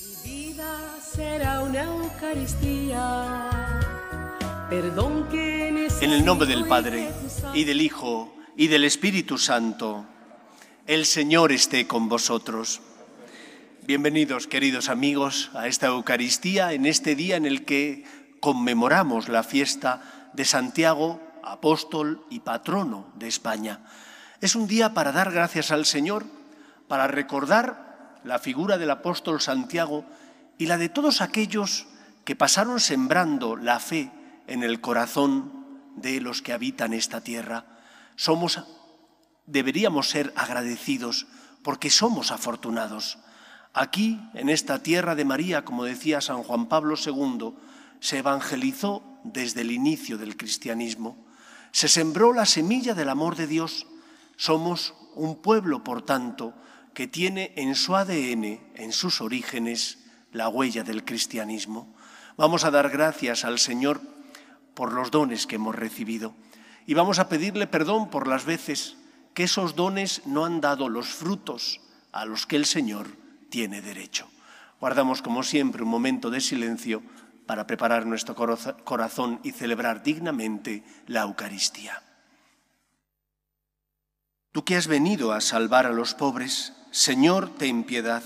Mi vida será una Eucaristía. Perdón que En el nombre del Padre, y del Hijo, y del Espíritu Santo, el Señor esté con vosotros. Bienvenidos, queridos amigos, a esta Eucaristía en este día en el que conmemoramos la fiesta de Santiago, apóstol y patrono de España. Es un día para dar gracias al Señor, para recordar la figura del apóstol Santiago y la de todos aquellos que pasaron sembrando la fe en el corazón de los que habitan esta tierra. Somos deberíamos ser agradecidos porque somos afortunados. Aquí, en esta tierra de María, como decía San Juan Pablo II, se evangelizó desde el inicio del cristianismo. Se sembró la semilla del amor de Dios. Somos un pueblo, por tanto, que tiene en su ADN, en sus orígenes, la huella del cristianismo. Vamos a dar gracias al Señor por los dones que hemos recibido y vamos a pedirle perdón por las veces que esos dones no han dado los frutos a los que el Señor tiene derecho. Guardamos, como siempre, un momento de silencio para preparar nuestro corazón y celebrar dignamente la Eucaristía. Tú que has venido a salvar a los pobres, Señor, ten piedad.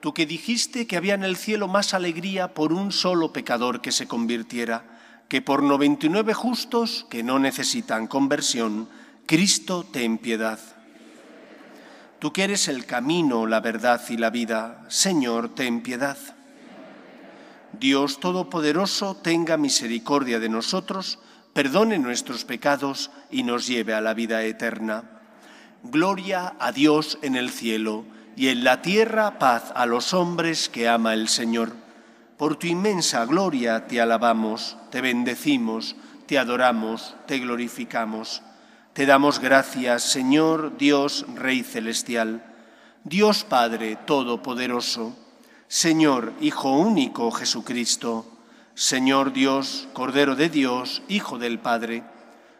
Tú que dijiste que había en el cielo más alegría por un solo pecador que se convirtiera, que por 99 justos que no necesitan conversión, Cristo, ten piedad. Tú que eres el camino, la verdad y la vida, Señor, ten piedad. Dios Todopoderoso, tenga misericordia de nosotros, perdone nuestros pecados y nos lleve a la vida eterna. Gloria a Dios en el cielo y en la tierra paz a los hombres que ama el Señor. Por tu inmensa gloria te alabamos, te bendecimos, te adoramos, te glorificamos. Te damos gracias, Señor Dios Rey Celestial, Dios Padre Todopoderoso, Señor Hijo único Jesucristo, Señor Dios, Cordero de Dios, Hijo del Padre,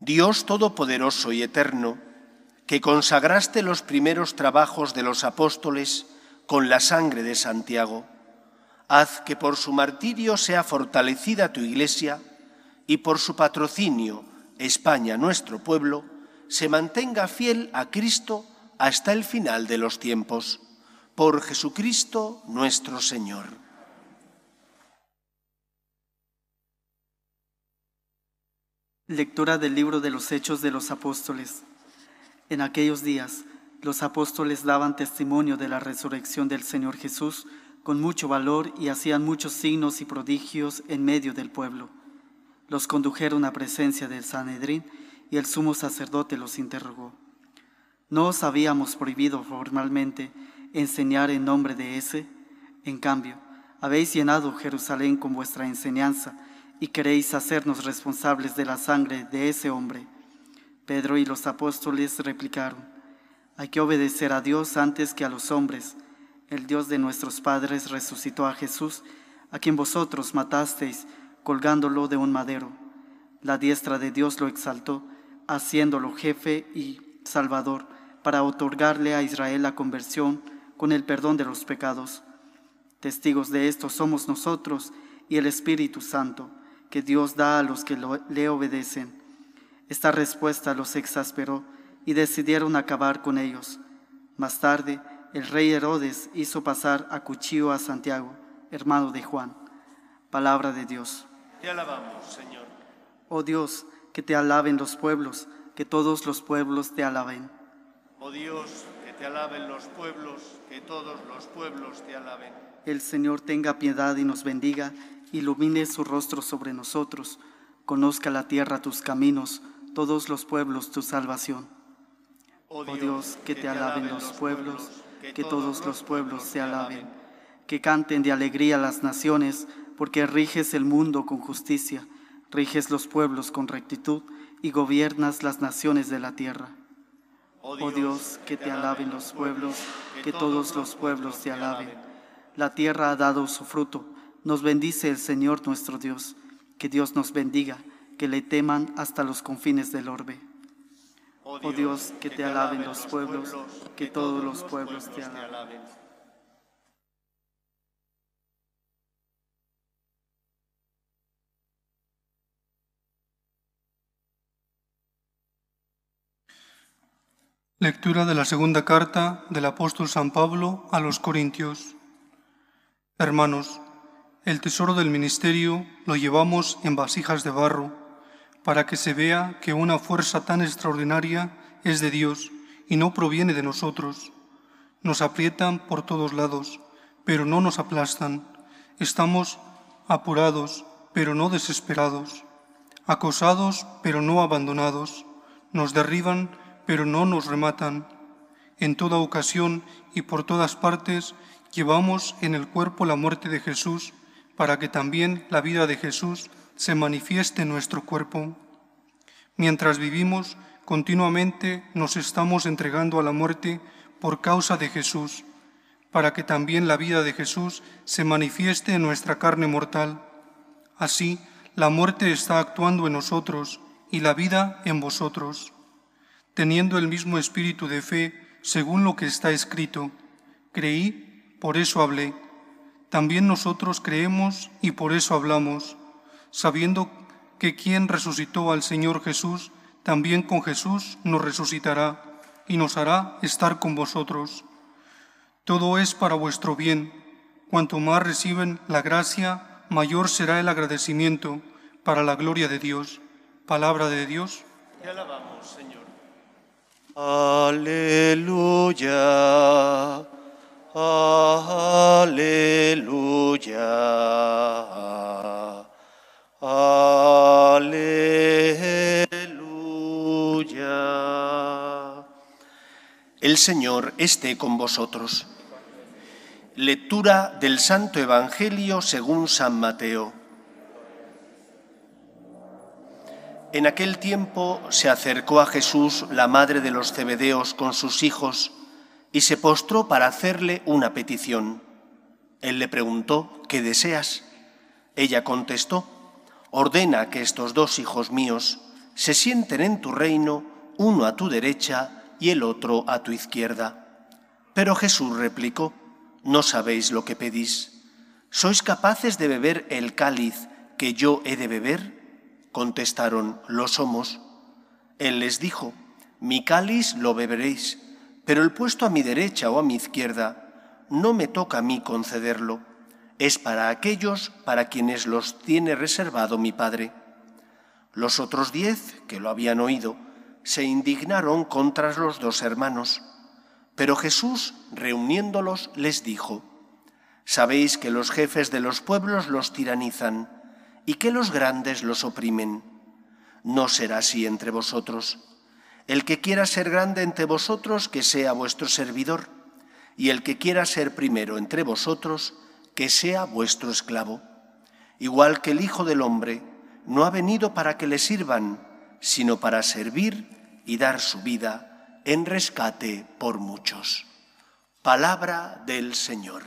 Dios Todopoderoso y Eterno, que consagraste los primeros trabajos de los apóstoles con la sangre de Santiago, haz que por su martirio sea fortalecida tu iglesia y por su patrocinio España, nuestro pueblo, se mantenga fiel a Cristo hasta el final de los tiempos. Por Jesucristo nuestro Señor. Lectura del libro de los Hechos de los Apóstoles. En aquellos días, los apóstoles daban testimonio de la resurrección del Señor Jesús con mucho valor y hacían muchos signos y prodigios en medio del pueblo los condujeron a presencia del Sanedrín y el sumo sacerdote los interrogó. ¿No os habíamos prohibido formalmente enseñar en nombre de ese? En cambio, habéis llenado Jerusalén con vuestra enseñanza y queréis hacernos responsables de la sangre de ese hombre. Pedro y los apóstoles replicaron, hay que obedecer a Dios antes que a los hombres. El Dios de nuestros padres resucitó a Jesús, a quien vosotros matasteis colgándolo de un madero. La diestra de Dios lo exaltó, haciéndolo jefe y salvador, para otorgarle a Israel la conversión con el perdón de los pecados. Testigos de esto somos nosotros y el Espíritu Santo, que Dios da a los que le obedecen. Esta respuesta los exasperó y decidieron acabar con ellos. Más tarde, el rey Herodes hizo pasar a cuchillo a Santiago, hermano de Juan. Palabra de Dios. Te alabamos, Señor. Oh Dios, que te alaben los pueblos, que todos los pueblos te alaben. Oh Dios, que te alaben los pueblos, que todos los pueblos te alaben. El Señor tenga piedad y nos bendiga, ilumine su rostro sobre nosotros, conozca la tierra tus caminos, todos los pueblos tu salvación. Oh Dios, que, te alaben los pueblos, que todos los pueblos te alaben. que canten de alegría las naciones, porque riges el mundo con justicia, riges los pueblos con rectitud y gobiernas las naciones de la tierra. Oh Dios, que te alaben los pueblos, que todos los pueblos te alaben. La tierra ha dado su fruto, nos bendice el Señor nuestro Dios. Que Dios nos bendiga, que le teman hasta los confines del orbe. Oh Dios, que te alaben los pueblos, que todos los pueblos te alaben. Lectura de la segunda carta del apóstol San Pablo a los Corintios. Hermanos, el tesoro del ministerio lo llevamos en vasijas de barro, para que se vea que una fuerza tan extraordinaria es de Dios y no proviene de nosotros. Nos aprietan por todos lados, pero no nos aplastan. Estamos apurados, pero no desesperados. Acosados, pero no abandonados. Nos derriban, pero no nos rematan. En toda ocasión y por todas partes llevamos en el cuerpo la muerte de Jesús, para que también la vida de Jesús se manifieste en nuestro cuerpo. Mientras vivimos, continuamente nos estamos entregando a la muerte por causa de Jesús, para que también la vida de Jesús se manifieste en nuestra carne mortal. Así, la muerte está actuando en nosotros y la vida en vosotros teniendo el mismo espíritu de fe, según lo que está escrito. Creí, por eso hablé. También nosotros creemos y por eso hablamos, sabiendo que quien resucitó al Señor Jesús, también con Jesús nos resucitará y nos hará estar con vosotros. Todo es para vuestro bien. Cuanto más reciben la gracia, mayor será el agradecimiento para la gloria de Dios. Palabra de Dios. Te alabamos, Señor. Aleluya, aleluya, aleluya. El Señor esté con vosotros. Lectura del Santo Evangelio según San Mateo. En aquel tiempo se acercó a Jesús la madre de los cebedeos con sus hijos y se postró para hacerle una petición. Él le preguntó, ¿qué deseas? Ella contestó, ordena que estos dos hijos míos se sienten en tu reino, uno a tu derecha y el otro a tu izquierda. Pero Jesús replicó, no sabéis lo que pedís. ¿Sois capaces de beber el cáliz que yo he de beber? Contestaron, lo somos. Él les dijo, mi cáliz lo beberéis, pero el puesto a mi derecha o a mi izquierda no me toca a mí concederlo, es para aquellos para quienes los tiene reservado mi Padre. Los otros diez, que lo habían oído, se indignaron contra los dos hermanos, pero Jesús, reuniéndolos, les dijo, Sabéis que los jefes de los pueblos los tiranizan, y que los grandes los oprimen. No será así entre vosotros. El que quiera ser grande entre vosotros, que sea vuestro servidor, y el que quiera ser primero entre vosotros, que sea vuestro esclavo. Igual que el Hijo del Hombre no ha venido para que le sirvan, sino para servir y dar su vida en rescate por muchos. Palabra del Señor.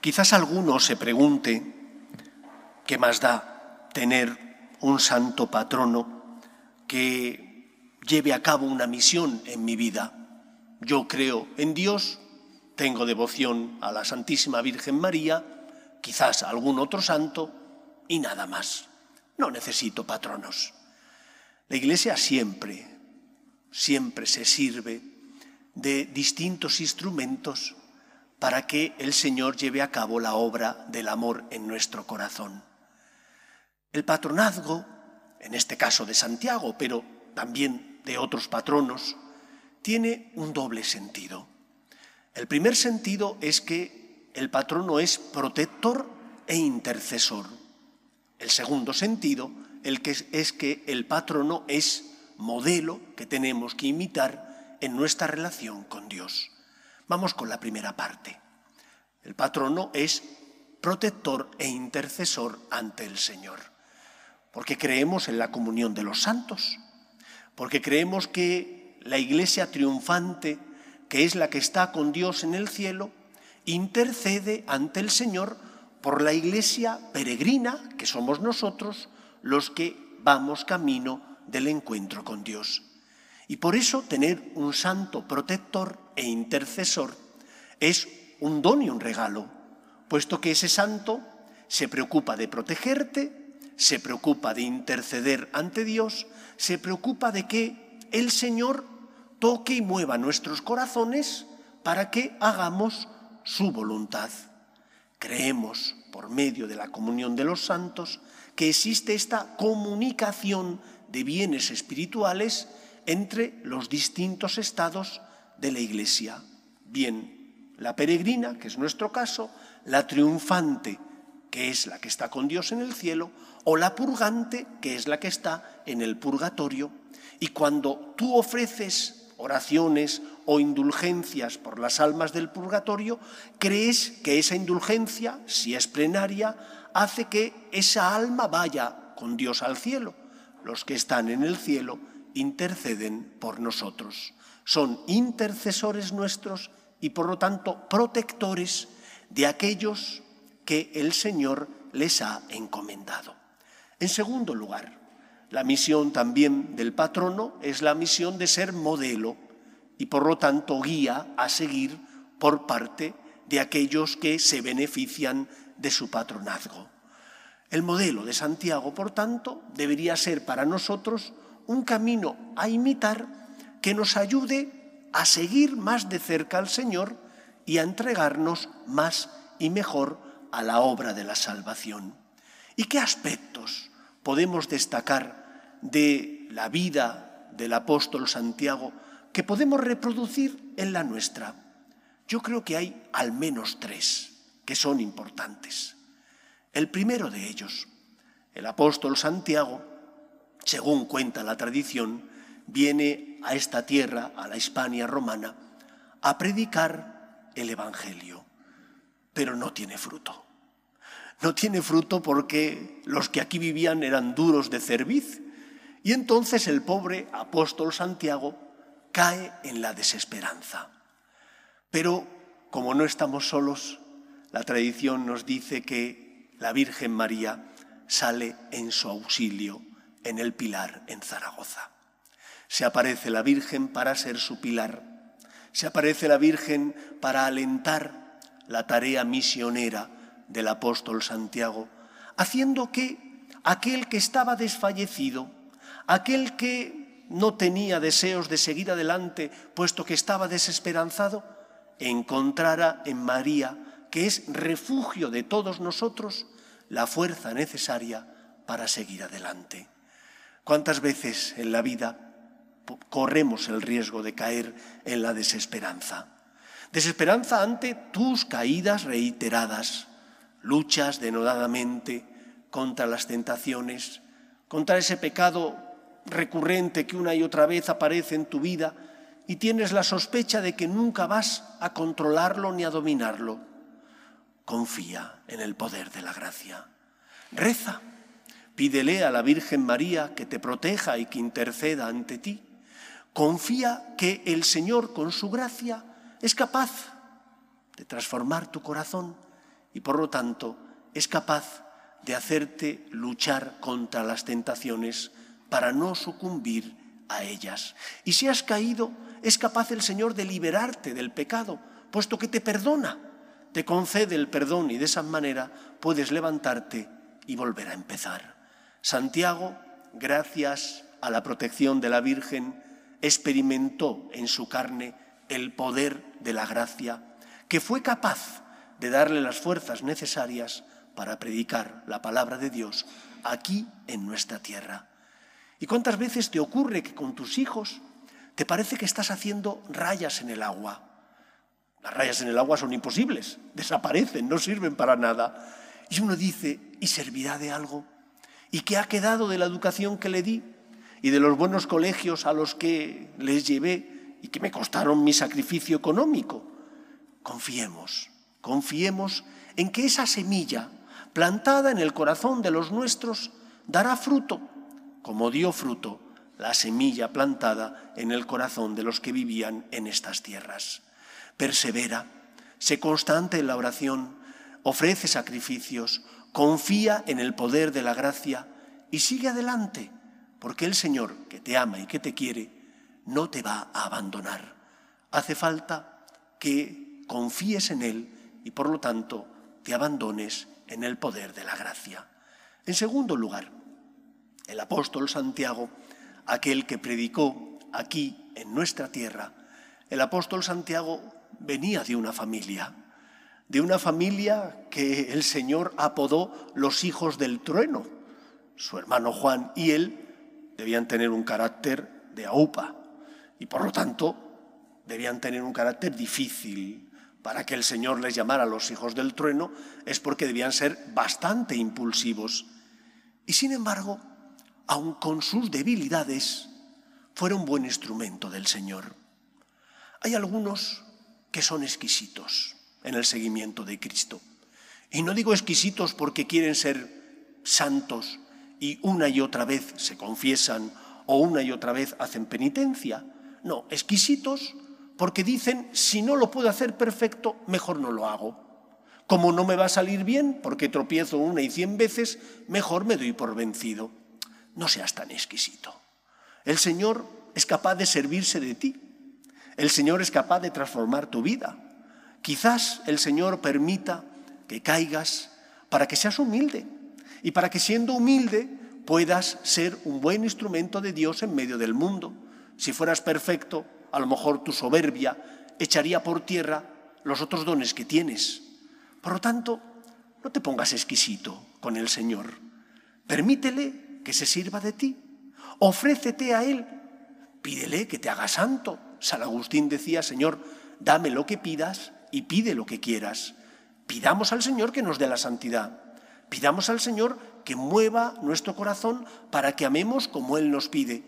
Quizás alguno se pregunte, ¿qué más da tener un santo patrono que lleve a cabo una misión en mi vida? Yo creo en Dios, tengo devoción a la Santísima Virgen María, quizás algún otro santo y nada más. No necesito patronos. La Iglesia siempre, siempre se sirve de distintos instrumentos para que el Señor lleve a cabo la obra del amor en nuestro corazón. El patronazgo, en este caso de Santiago, pero también de otros patronos, tiene un doble sentido. El primer sentido es que el patrono es protector e intercesor. El segundo sentido el que es que el patrono es modelo que tenemos que imitar en nuestra relación con Dios. Vamos con la primera parte. El patrono es protector e intercesor ante el Señor, porque creemos en la comunión de los santos, porque creemos que la iglesia triunfante, que es la que está con Dios en el cielo, intercede ante el Señor por la iglesia peregrina, que somos nosotros, los que vamos camino del encuentro con Dios. Y por eso tener un santo protector e intercesor es un don y un regalo, puesto que ese santo se preocupa de protegerte, se preocupa de interceder ante Dios, se preocupa de que el Señor toque y mueva nuestros corazones para que hagamos su voluntad. Creemos, por medio de la comunión de los santos, que existe esta comunicación de bienes espirituales entre los distintos estados de la Iglesia. Bien, la peregrina, que es nuestro caso, la triunfante, que es la que está con Dios en el cielo, o la purgante, que es la que está en el purgatorio. Y cuando tú ofreces oraciones o indulgencias por las almas del purgatorio, crees que esa indulgencia, si es plenaria, hace que esa alma vaya con Dios al cielo. Los que están en el cielo interceden por nosotros. Son intercesores nuestros y por lo tanto protectores de aquellos que el Señor les ha encomendado. En segundo lugar, la misión también del patrono es la misión de ser modelo y por lo tanto guía a seguir por parte de aquellos que se benefician de su patronazgo. El modelo de Santiago, por tanto, debería ser para nosotros un camino a imitar que nos ayude a seguir más de cerca al Señor y a entregarnos más y mejor a la obra de la salvación. ¿Y qué aspectos podemos destacar de la vida del apóstol Santiago que podemos reproducir en la nuestra? Yo creo que hay al menos tres que son importantes. El primero de ellos, el apóstol Santiago, según cuenta la tradición, viene a esta tierra, a la Hispania romana, a predicar el Evangelio, pero no tiene fruto. No tiene fruto porque los que aquí vivían eran duros de cerviz y entonces el pobre apóstol Santiago cae en la desesperanza. Pero como no estamos solos, la tradición nos dice que la Virgen María sale en su auxilio en el Pilar en Zaragoza. Se aparece la Virgen para ser su pilar. Se aparece la Virgen para alentar la tarea misionera del apóstol Santiago, haciendo que aquel que estaba desfallecido, aquel que no tenía deseos de seguir adelante, puesto que estaba desesperanzado, encontrara en María, que es refugio de todos nosotros, la fuerza necesaria para seguir adelante. ¿Cuántas veces en la vida corremos el riesgo de caer en la desesperanza? Desesperanza ante tus caídas reiteradas, luchas denodadamente contra las tentaciones, contra ese pecado recurrente que una y otra vez aparece en tu vida y tienes la sospecha de que nunca vas a controlarlo ni a dominarlo. Confía en el poder de la gracia. Reza Pídele a la Virgen María que te proteja y que interceda ante ti. Confía que el Señor con su gracia es capaz de transformar tu corazón y por lo tanto es capaz de hacerte luchar contra las tentaciones para no sucumbir a ellas. Y si has caído, es capaz el Señor de liberarte del pecado, puesto que te perdona, te concede el perdón y de esa manera puedes levantarte y volver a empezar. Santiago, gracias a la protección de la Virgen, experimentó en su carne el poder de la gracia, que fue capaz de darle las fuerzas necesarias para predicar la palabra de Dios aquí en nuestra tierra. ¿Y cuántas veces te ocurre que con tus hijos te parece que estás haciendo rayas en el agua? Las rayas en el agua son imposibles, desaparecen, no sirven para nada. Y uno dice, ¿y servirá de algo? ¿Y qué ha quedado de la educación que le di y de los buenos colegios a los que les llevé y que me costaron mi sacrificio económico. Confiemos, confiemos en que esa semilla plantada en el corazón de los nuestros dará fruto, como dio fruto la semilla plantada en el corazón de los que vivían en estas tierras. Persevera, sé constante en la oración, ofrece sacrificios, confía en el poder de la gracia y sigue adelante, porque el Señor, que te ama y que te quiere, no te va a abandonar. Hace falta que confíes en Él y por lo tanto te abandones en el poder de la gracia. En segundo lugar, el apóstol Santiago, aquel que predicó aquí en nuestra tierra, el apóstol Santiago venía de una familia, de una familia que el Señor apodó los hijos del trueno. Su hermano Juan y él debían tener un carácter de aupa y por lo tanto debían tener un carácter difícil. Para que el Señor les llamara los hijos del trueno es porque debían ser bastante impulsivos. Y sin embargo, aun con sus debilidades, fueron buen instrumento del Señor. Hay algunos que son exquisitos en el seguimiento de Cristo. Y no digo exquisitos porque quieren ser santos y una y otra vez se confiesan o una y otra vez hacen penitencia. No, exquisitos porque dicen, si no lo puedo hacer perfecto, mejor no lo hago. Como no me va a salir bien, porque tropiezo una y cien veces, mejor me doy por vencido. No seas tan exquisito. El Señor es capaz de servirse de ti. El Señor es capaz de transformar tu vida. Quizás el Señor permita que caigas para que seas humilde y para que siendo humilde puedas ser un buen instrumento de Dios en medio del mundo. Si fueras perfecto, a lo mejor tu soberbia echaría por tierra los otros dones que tienes. Por lo tanto, no te pongas exquisito con el Señor. Permítele que se sirva de ti. Ofrécete a Él. Pídele que te haga santo. San Agustín decía, Señor, dame lo que pidas y pide lo que quieras. Pidamos al Señor que nos dé la santidad. Pidamos al Señor que mueva nuestro corazón para que amemos como Él nos pide.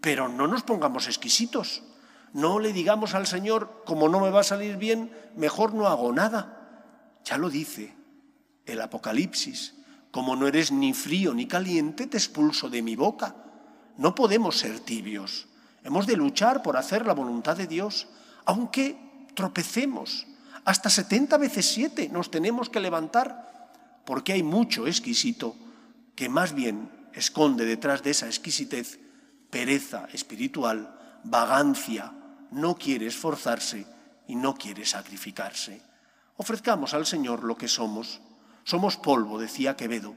Pero no nos pongamos exquisitos. No le digamos al Señor, como no me va a salir bien, mejor no hago nada. Ya lo dice el Apocalipsis. Como no eres ni frío ni caliente, te expulso de mi boca. No podemos ser tibios. Hemos de luchar por hacer la voluntad de Dios, aunque tropecemos. Hasta 70 veces 7 nos tenemos que levantar, porque hay mucho exquisito que más bien esconde detrás de esa exquisitez pereza espiritual, vagancia, no quiere esforzarse y no quiere sacrificarse. Ofrezcamos al Señor lo que somos. Somos polvo, decía Quevedo,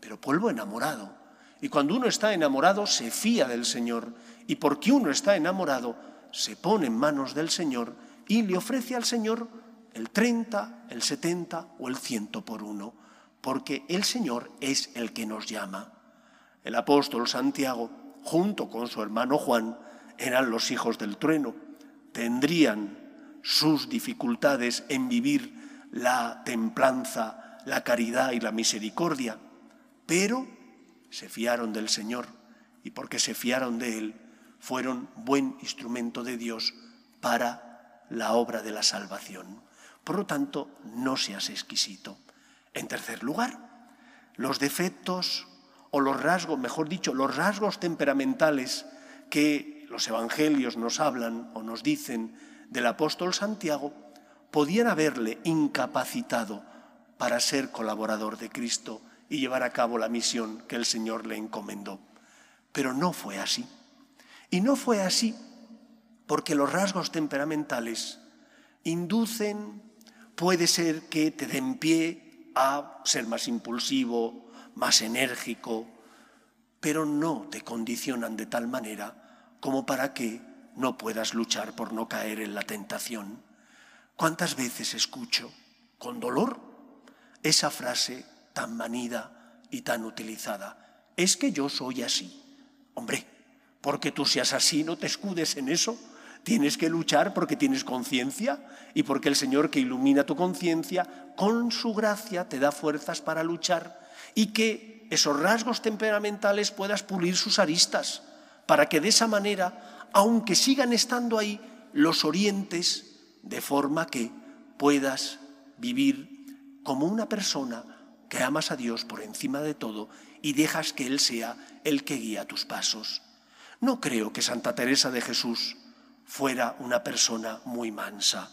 pero polvo enamorado. Y cuando uno está enamorado, se fía del Señor. Y porque uno está enamorado, se pone en manos del Señor y le ofrece al Señor el 30, el 70 o el ciento por uno, porque el Señor es el que nos llama. El apóstol Santiago, junto con su hermano Juan, eran los hijos del trueno tendrían sus dificultades en vivir la templanza, la caridad y la misericordia, pero se fiaron del Señor y porque se fiaron de Él, fueron buen instrumento de Dios para la obra de la salvación. Por lo tanto, no seas exquisito. En tercer lugar, los defectos o los rasgos, mejor dicho, los rasgos temperamentales que los evangelios nos hablan o nos dicen del apóstol Santiago, podían haberle incapacitado para ser colaborador de Cristo y llevar a cabo la misión que el Señor le encomendó. Pero no fue así. Y no fue así porque los rasgos temperamentales inducen, puede ser que te den pie a ser más impulsivo, más enérgico, pero no te condicionan de tal manera como para que no puedas luchar por no caer en la tentación. ¿Cuántas veces escucho con dolor esa frase tan manida y tan utilizada? Es que yo soy así. Hombre, porque tú seas así, no te escudes en eso. Tienes que luchar porque tienes conciencia y porque el Señor que ilumina tu conciencia, con su gracia te da fuerzas para luchar y que esos rasgos temperamentales puedas pulir sus aristas para que de esa manera, aunque sigan estando ahí, los orientes de forma que puedas vivir como una persona que amas a Dios por encima de todo y dejas que Él sea el que guía tus pasos. No creo que Santa Teresa de Jesús fuera una persona muy mansa.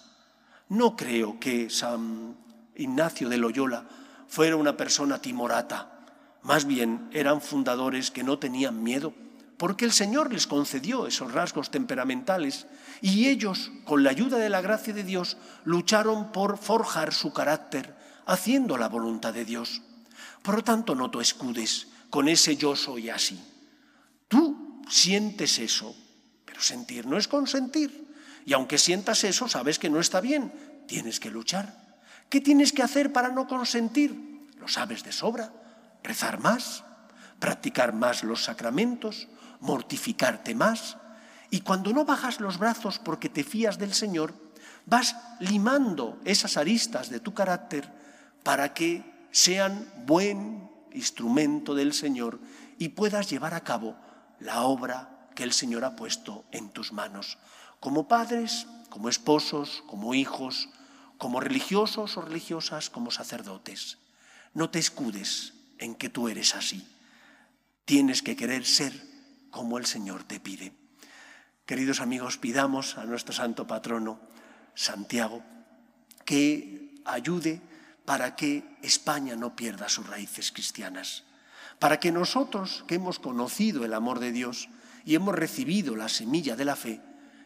No creo que San Ignacio de Loyola fuera una persona timorata. Más bien eran fundadores que no tenían miedo, porque el Señor les concedió esos rasgos temperamentales y ellos, con la ayuda de la gracia de Dios, lucharon por forjar su carácter, haciendo la voluntad de Dios. Por lo tanto, no te escudes con ese yo soy así. Tú sientes eso, pero sentir no es consentir. Y aunque sientas eso, sabes que no está bien. Tienes que luchar. ¿Qué tienes que hacer para no consentir? Lo sabes de sobra. Rezar más, practicar más los sacramentos, mortificarte más. Y cuando no bajas los brazos porque te fías del Señor, vas limando esas aristas de tu carácter para que sean buen instrumento del Señor y puedas llevar a cabo la obra que el Señor ha puesto en tus manos, como padres, como esposos, como hijos, como religiosos o religiosas, como sacerdotes. No te escudes en que tú eres así. Tienes que querer ser como el Señor te pide. Queridos amigos, pidamos a nuestro santo patrono, Santiago, que ayude para que España no pierda sus raíces cristianas, para que nosotros que hemos conocido el amor de Dios y hemos recibido la semilla de la fe,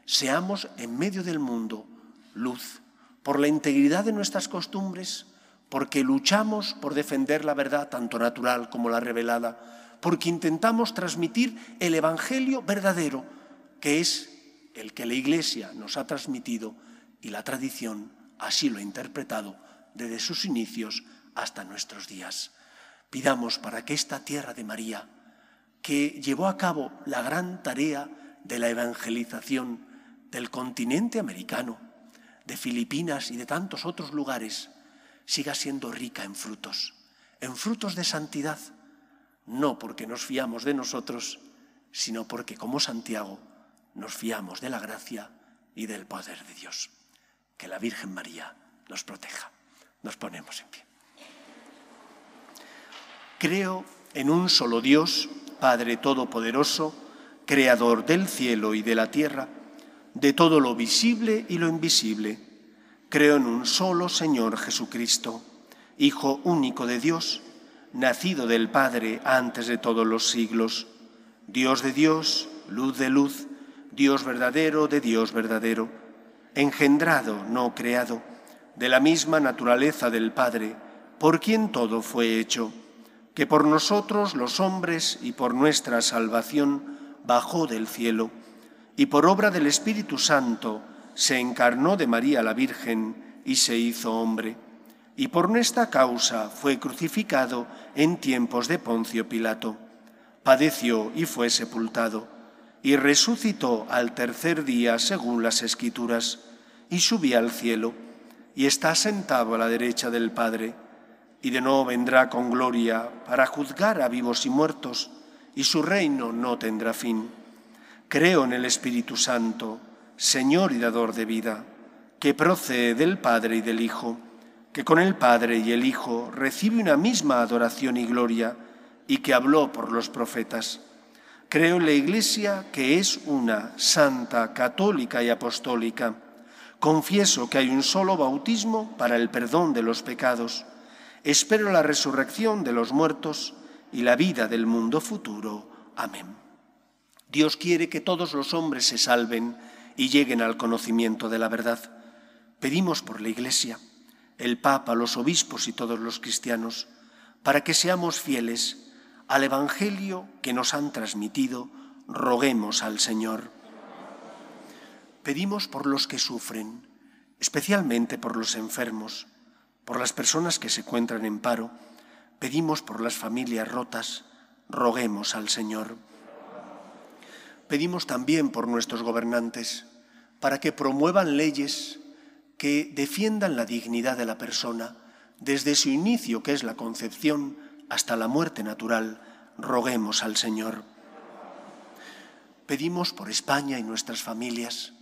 seamos en medio del mundo luz por la integridad de nuestras costumbres, porque luchamos por defender la verdad tanto natural como la revelada, porque intentamos transmitir el Evangelio verdadero, que es el que la Iglesia nos ha transmitido y la tradición así lo ha interpretado desde sus inicios hasta nuestros días. Pidamos para que esta tierra de María, que llevó a cabo la gran tarea de la evangelización del continente americano, de Filipinas y de tantos otros lugares, siga siendo rica en frutos, en frutos de santidad, no porque nos fiamos de nosotros, sino porque como Santiago nos fiamos de la gracia y del poder de Dios. Que la Virgen María nos proteja. Nos ponemos en pie. Creo en un solo Dios, Padre Todopoderoso, Creador del cielo y de la tierra, de todo lo visible y lo invisible. Creo en un solo Señor Jesucristo, Hijo único de Dios, nacido del Padre antes de todos los siglos, Dios de Dios, luz de luz, Dios verdadero de Dios verdadero, engendrado, no creado, de la misma naturaleza del Padre, por quien todo fue hecho, que por nosotros los hombres y por nuestra salvación bajó del cielo y por obra del Espíritu Santo se encarnó de María la Virgen y se hizo hombre, y por nuestra causa fue crucificado en tiempos de Poncio Pilato. Padeció y fue sepultado, y resucitó al tercer día según las Escrituras, y subió al cielo, y está sentado a la derecha del Padre, y de nuevo vendrá con gloria para juzgar a vivos y muertos, y su reino no tendrá fin. Creo en el Espíritu Santo, Señor y dador de vida, que procede del Padre y del Hijo, que con el Padre y el Hijo recibe una misma adoración y gloria, y que habló por los profetas. Creo en la Iglesia que es una, santa, católica y apostólica. Confieso que hay un solo bautismo para el perdón de los pecados. Espero la resurrección de los muertos y la vida del mundo futuro. Amén. Dios quiere que todos los hombres se salven y lleguen al conocimiento de la verdad. Pedimos por la Iglesia, el Papa, los obispos y todos los cristianos, para que seamos fieles al Evangelio que nos han transmitido, roguemos al Señor. Pedimos por los que sufren, especialmente por los enfermos, por las personas que se encuentran en paro, pedimos por las familias rotas, roguemos al Señor pedimos también por nuestros gobernantes, para que promuevan leyes que defiendan la dignidad de la persona desde su inicio, que es la concepción, hasta la muerte natural. Roguemos al Señor. Pedimos por España y nuestras familias,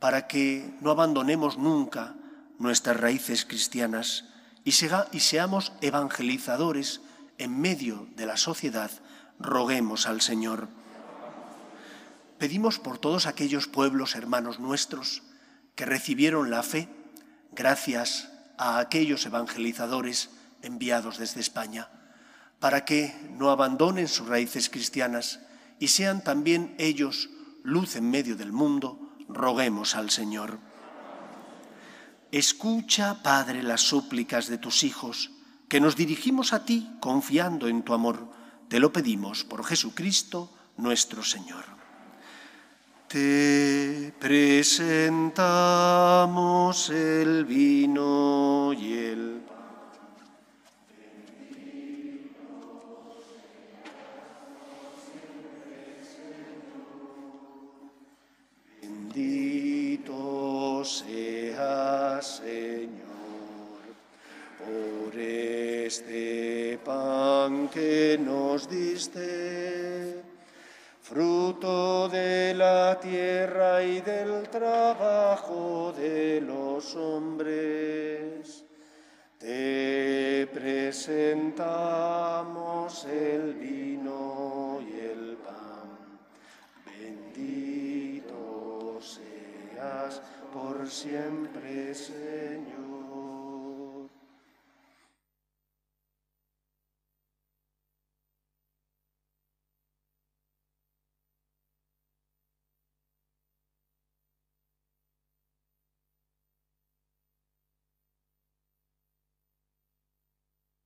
para que no abandonemos nunca nuestras raíces cristianas y, y seamos evangelizadores en medio de la sociedad, roguemos al Señor. Pedimos por todos aquellos pueblos hermanos nuestros que recibieron la fe gracias a aquellos evangelizadores enviados desde España, para que no abandonen sus raíces cristianas y sean también ellos luz en medio del mundo, roguemos al Señor. Escucha, Padre, las súplicas de tus hijos, que nos dirigimos a ti confiando en tu amor. Te lo pedimos por Jesucristo nuestro Señor. Te presentamos el vino y el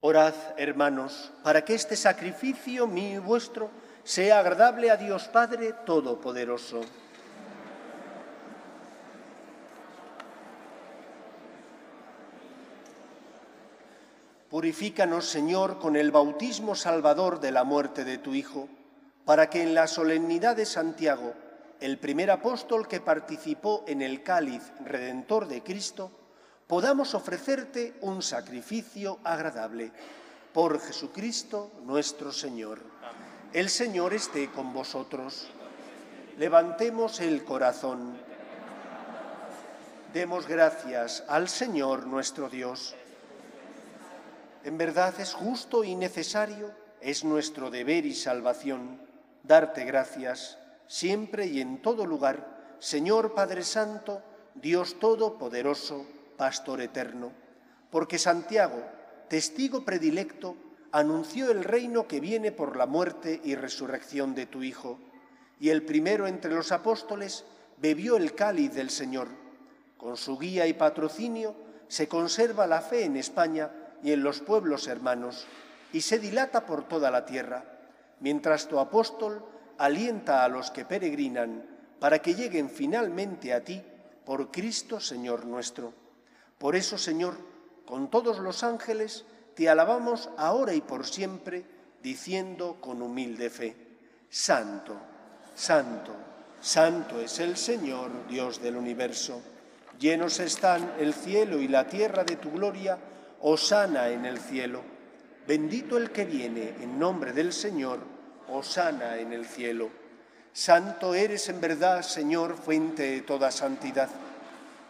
Orad, hermanos, para que este sacrificio mío y vuestro sea agradable a Dios Padre Todopoderoso. Purifícanos, Señor, con el bautismo salvador de la muerte de tu Hijo, para que en la solemnidad de Santiago, el primer apóstol que participó en el cáliz redentor de Cristo, podamos ofrecerte un sacrificio agradable. Por Jesucristo nuestro Señor. El Señor esté con vosotros. Levantemos el corazón. Demos gracias al Señor nuestro Dios. En verdad es justo y necesario, es nuestro deber y salvación, darte gracias siempre y en todo lugar, Señor Padre Santo, Dios Todopoderoso, Pastor eterno, porque Santiago, testigo predilecto, anunció el reino que viene por la muerte y resurrección de tu Hijo, y el primero entre los apóstoles bebió el cáliz del Señor. Con su guía y patrocinio se conserva la fe en España y en los pueblos hermanos, y se dilata por toda la tierra, mientras tu apóstol alienta a los que peregrinan para que lleguen finalmente a ti por Cristo Señor nuestro. Por eso, Señor, con todos los ángeles, te alabamos ahora y por siempre, diciendo con humilde fe, Santo, Santo, Santo es el Señor, Dios del universo. Llenos están el cielo y la tierra de tu gloria, Osana en el cielo. Bendito el que viene en nombre del Señor, Osana en el cielo. Santo eres en verdad, Señor, fuente de toda santidad.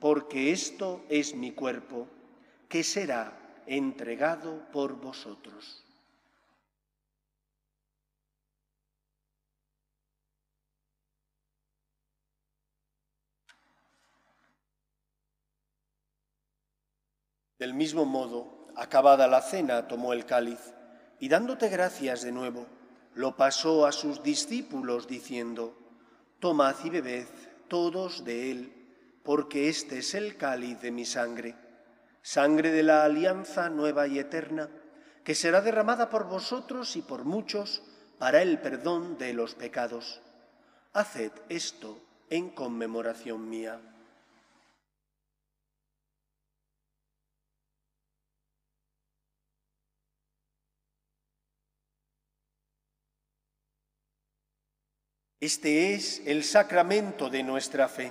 porque esto es mi cuerpo, que será entregado por vosotros. Del mismo modo, acabada la cena, tomó el cáliz y dándote gracias de nuevo, lo pasó a sus discípulos diciendo, Tomad y bebed todos de él porque este es el cáliz de mi sangre, sangre de la alianza nueva y eterna, que será derramada por vosotros y por muchos para el perdón de los pecados. Haced esto en conmemoración mía. Este es el sacramento de nuestra fe.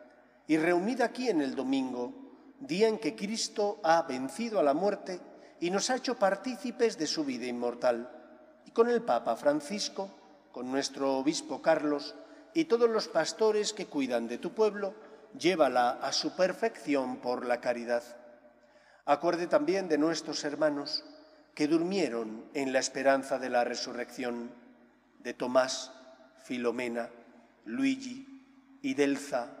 y reunida aquí en el domingo, día en que Cristo ha vencido a la muerte y nos ha hecho partícipes de su vida inmortal. Y con el Papa Francisco, con nuestro obispo Carlos y todos los pastores que cuidan de tu pueblo, llévala a su perfección por la caridad. Acuerde también de nuestros hermanos que durmieron en la esperanza de la resurrección, de Tomás, Filomena, Luigi, Idelza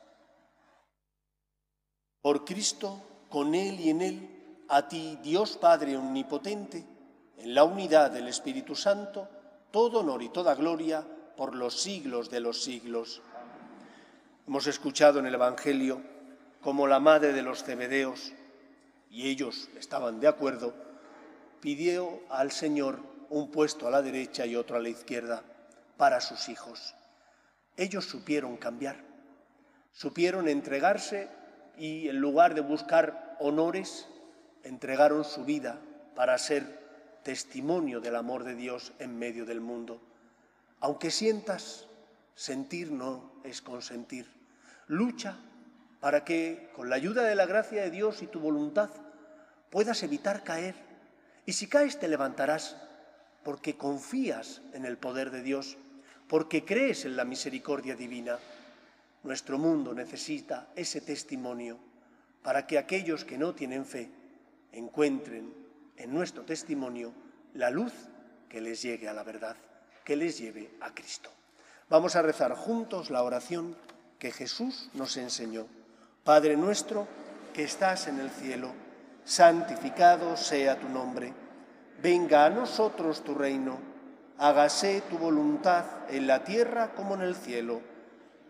Por Cristo, con Él y en Él, a ti, Dios Padre Omnipotente, en la unidad del Espíritu Santo, todo honor y toda gloria por los siglos de los siglos. Hemos escuchado en el Evangelio como la madre de los cebedeos, y ellos estaban de acuerdo, pidió al Señor un puesto a la derecha y otro a la izquierda para sus hijos. Ellos supieron cambiar, supieron entregarse y en lugar de buscar honores, entregaron su vida para ser testimonio del amor de Dios en medio del mundo. Aunque sientas, sentir no es consentir. Lucha para que, con la ayuda de la gracia de Dios y tu voluntad, puedas evitar caer. Y si caes, te levantarás, porque confías en el poder de Dios, porque crees en la misericordia divina. Nuestro mundo necesita ese testimonio para que aquellos que no tienen fe encuentren en nuestro testimonio la luz que les llegue a la verdad que les lleve a Cristo. Vamos a rezar juntos la oración que Jesús nos enseñó. Padre nuestro que estás en el cielo, santificado sea tu nombre. Venga a nosotros tu reino. Hágase tu voluntad en la tierra como en el cielo.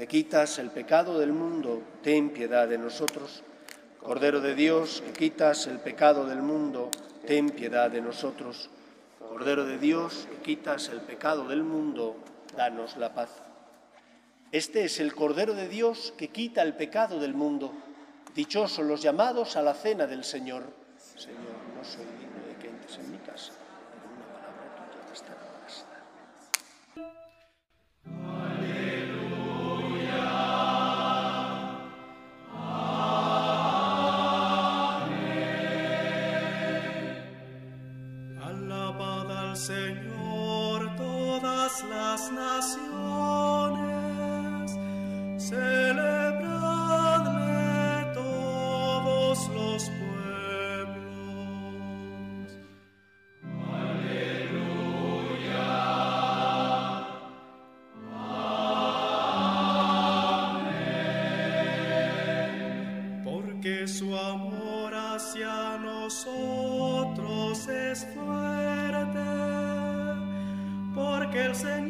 que quitas el pecado del mundo, ten piedad de nosotros. Cordero de Dios, que quitas el pecado del mundo, ten piedad de nosotros. Cordero de Dios, que quitas el pecado del mundo, danos la paz. Este es el Cordero de Dios que quita el pecado del mundo. Dichosos los llamados a la cena del Señor. Señor, no soy porque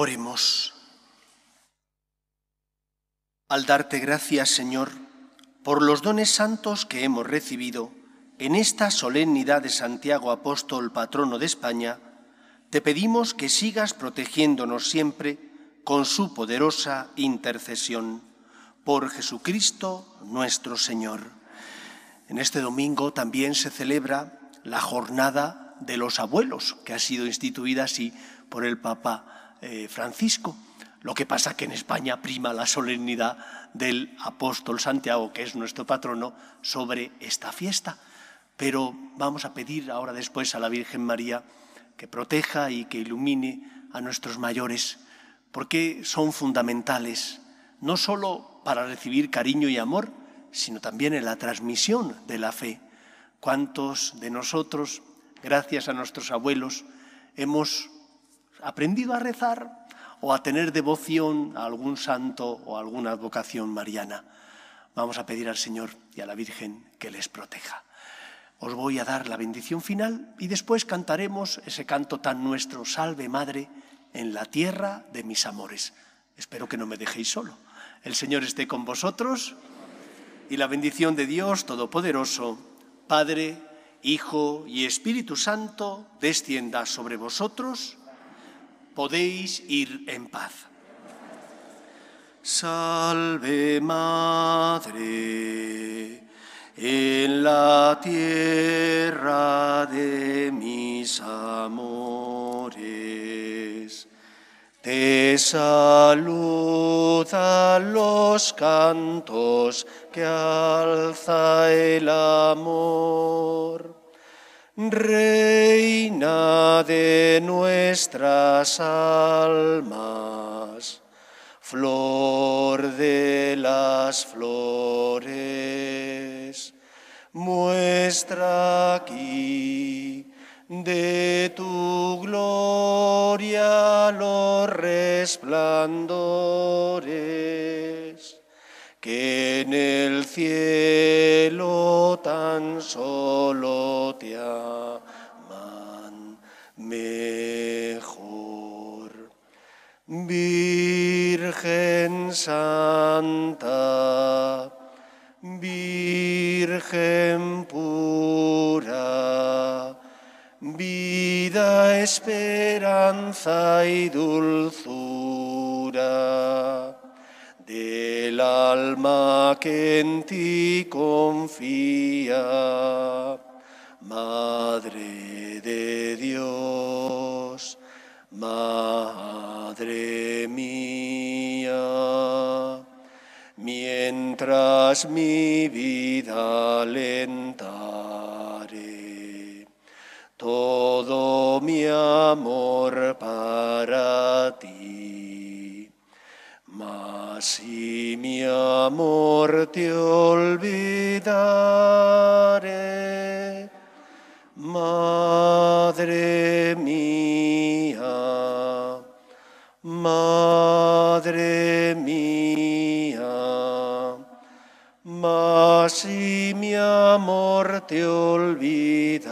Oremos. Al darte gracias, Señor, por los dones santos que hemos recibido en esta solemnidad de Santiago Apóstol, patrono de España, te pedimos que sigas protegiéndonos siempre con su poderosa intercesión. Por Jesucristo nuestro Señor. En este domingo también se celebra la jornada de los abuelos, que ha sido instituida así por el Papa eh, Francisco. Lo que pasa que en España prima la solemnidad del apóstol Santiago, que es nuestro patrono, sobre esta fiesta. Pero vamos a pedir ahora después a la Virgen María que proteja y que ilumine a nuestros mayores, porque son fundamentales, no solo para recibir cariño y amor, sino también en la transmisión de la fe. ¿Cuántos de nosotros, gracias a nuestros abuelos, hemos aprendido a rezar o a tener devoción a algún santo o alguna advocación mariana. Vamos a pedir al Señor y a la Virgen que les proteja. Os voy a dar la bendición final y después cantaremos ese canto tan nuestro, Salve Madre, en la tierra de mis amores. Espero que no me dejéis solo. El Señor esté con vosotros y la bendición de Dios Todopoderoso, Padre, Hijo y Espíritu Santo, descienda sobre vosotros. Podéis ir en paz. Salve Madre, en la tierra de mis amores. Te saludan los cantos que alza el amor. Reina de nuestras almas, flor de las flores, muestra aquí de tu gloria los resplandores que en el cielo tan solo te aman mejor. Virgen Santa, Virgen pura, vida, esperanza y dulzura del alma que en ti confía, Madre de Dios, Madre mía, mientras mi vida alentare, todo mi amor para ti. Si mi amor te olvidare, Madre mía, Madre mía, mas si mi amor te olvidare,